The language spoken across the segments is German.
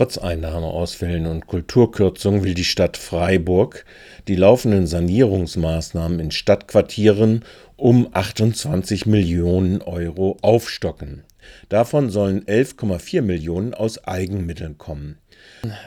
Trotz Einnahmeausfällen und Kulturkürzungen will die Stadt Freiburg die laufenden Sanierungsmaßnahmen in Stadtquartieren um 28 Millionen Euro aufstocken. Davon sollen 11,4 Millionen aus Eigenmitteln kommen.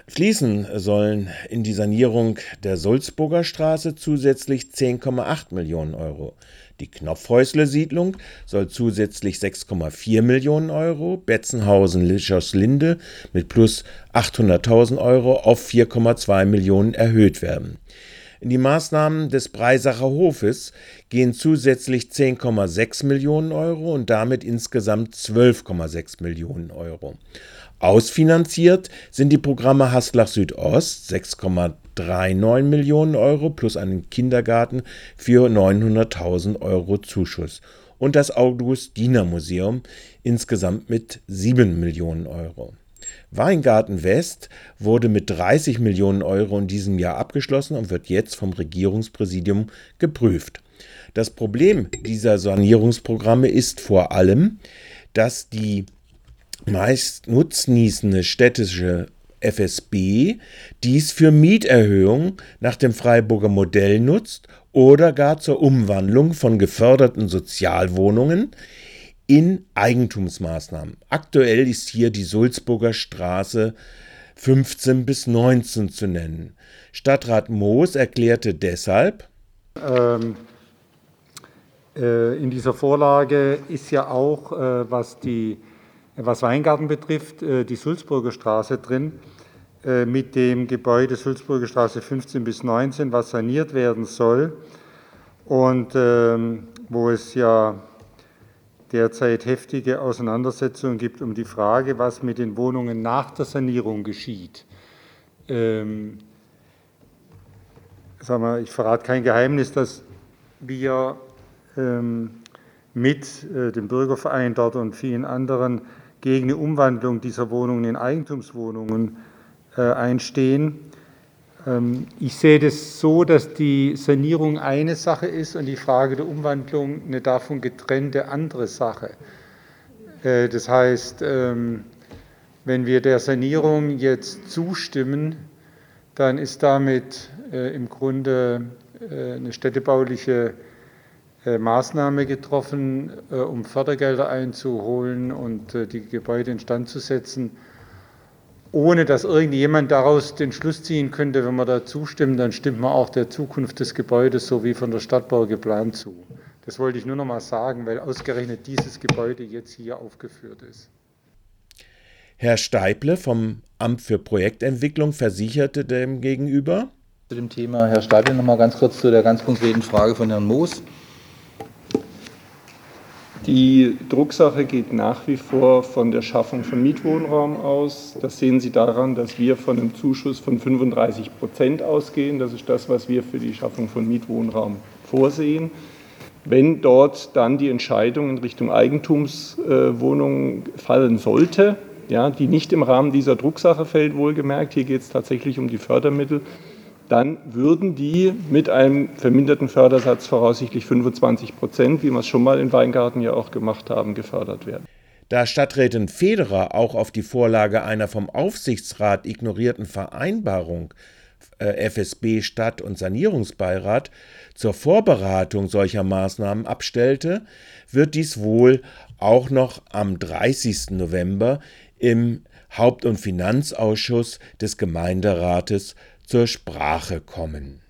Fließen sollen in die Sanierung der Sulzburger Straße zusätzlich 10,8 Millionen Euro. Die Knopfhäusle-Siedlung soll zusätzlich 6,4 Millionen Euro, Betzenhausen-Lischers-Linde mit plus 800.000 Euro auf 4,2 Millionen erhöht werden. In die Maßnahmen des Breisacher Hofes gehen zusätzlich 10,6 Millionen Euro und damit insgesamt 12,6 Millionen Euro. Ausfinanziert sind die Programme Haslach Südost 6,39 Millionen Euro plus einen Kindergarten für 900.000 Euro Zuschuss und das August-Diener Museum insgesamt mit 7 Millionen Euro. Weingarten West wurde mit 30 Millionen Euro in diesem Jahr abgeschlossen und wird jetzt vom Regierungspräsidium geprüft. Das Problem dieser Sanierungsprogramme ist vor allem, dass die meist nutznießende städtische FSB dies für Mieterhöhungen nach dem Freiburger Modell nutzt oder gar zur Umwandlung von geförderten Sozialwohnungen in Eigentumsmaßnahmen. Aktuell ist hier die Sulzburger Straße 15 bis 19 zu nennen. Stadtrat Moos erklärte deshalb, ähm, äh, in dieser Vorlage ist ja auch, äh, was, die, was Weingarten betrifft, äh, die Sulzburger Straße drin äh, mit dem Gebäude Sulzburger Straße 15 bis 19, was saniert werden soll und ähm, wo es ja derzeit heftige Auseinandersetzungen gibt um die Frage, was mit den Wohnungen nach der Sanierung geschieht. Ähm, sag mal, ich verrate kein Geheimnis, dass wir ähm, mit äh, dem Bürgerverein dort und vielen anderen gegen eine Umwandlung dieser Wohnungen in Eigentumswohnungen äh, einstehen. Ähm, ich sehe das so, dass die Sanierung eine Sache ist und die Frage der Umwandlung eine davon getrennte andere Sache. Äh, das heißt, ähm, wenn wir der Sanierung jetzt zustimmen, dann ist damit äh, im Grunde äh, eine städtebauliche Maßnahme getroffen, um Fördergelder einzuholen und die Gebäude instand zu setzen ohne dass irgendjemand daraus den Schluss ziehen könnte, wenn man da zustimmt, dann stimmt man auch der Zukunft des Gebäudes so wie von der Stadtbau geplant zu. Das wollte ich nur noch mal sagen, weil ausgerechnet dieses Gebäude jetzt hier aufgeführt ist. Herr Steible vom Amt für Projektentwicklung versicherte dem gegenüber. Zu dem Thema, Herr Steible, noch mal ganz kurz zu der ganz konkreten Frage von Herrn Moos. Die Drucksache geht nach wie vor von der Schaffung von Mietwohnraum aus. Das sehen Sie daran, dass wir von einem Zuschuss von 35 Prozent ausgehen. Das ist das, was wir für die Schaffung von Mietwohnraum vorsehen. Wenn dort dann die Entscheidung in Richtung Eigentumswohnungen fallen sollte, ja, die nicht im Rahmen dieser Drucksache fällt, wohlgemerkt, hier geht es tatsächlich um die Fördermittel, dann würden die mit einem verminderten Fördersatz voraussichtlich 25 Prozent, wie wir es schon mal in Weingarten ja auch gemacht haben, gefördert werden. Da Stadträtin Federer auch auf die Vorlage einer vom Aufsichtsrat ignorierten Vereinbarung äh, FSB Stadt- und Sanierungsbeirat zur Vorberatung solcher Maßnahmen abstellte, wird dies wohl auch noch am 30. November im Haupt- und Finanzausschuss des Gemeinderates zur Sprache kommen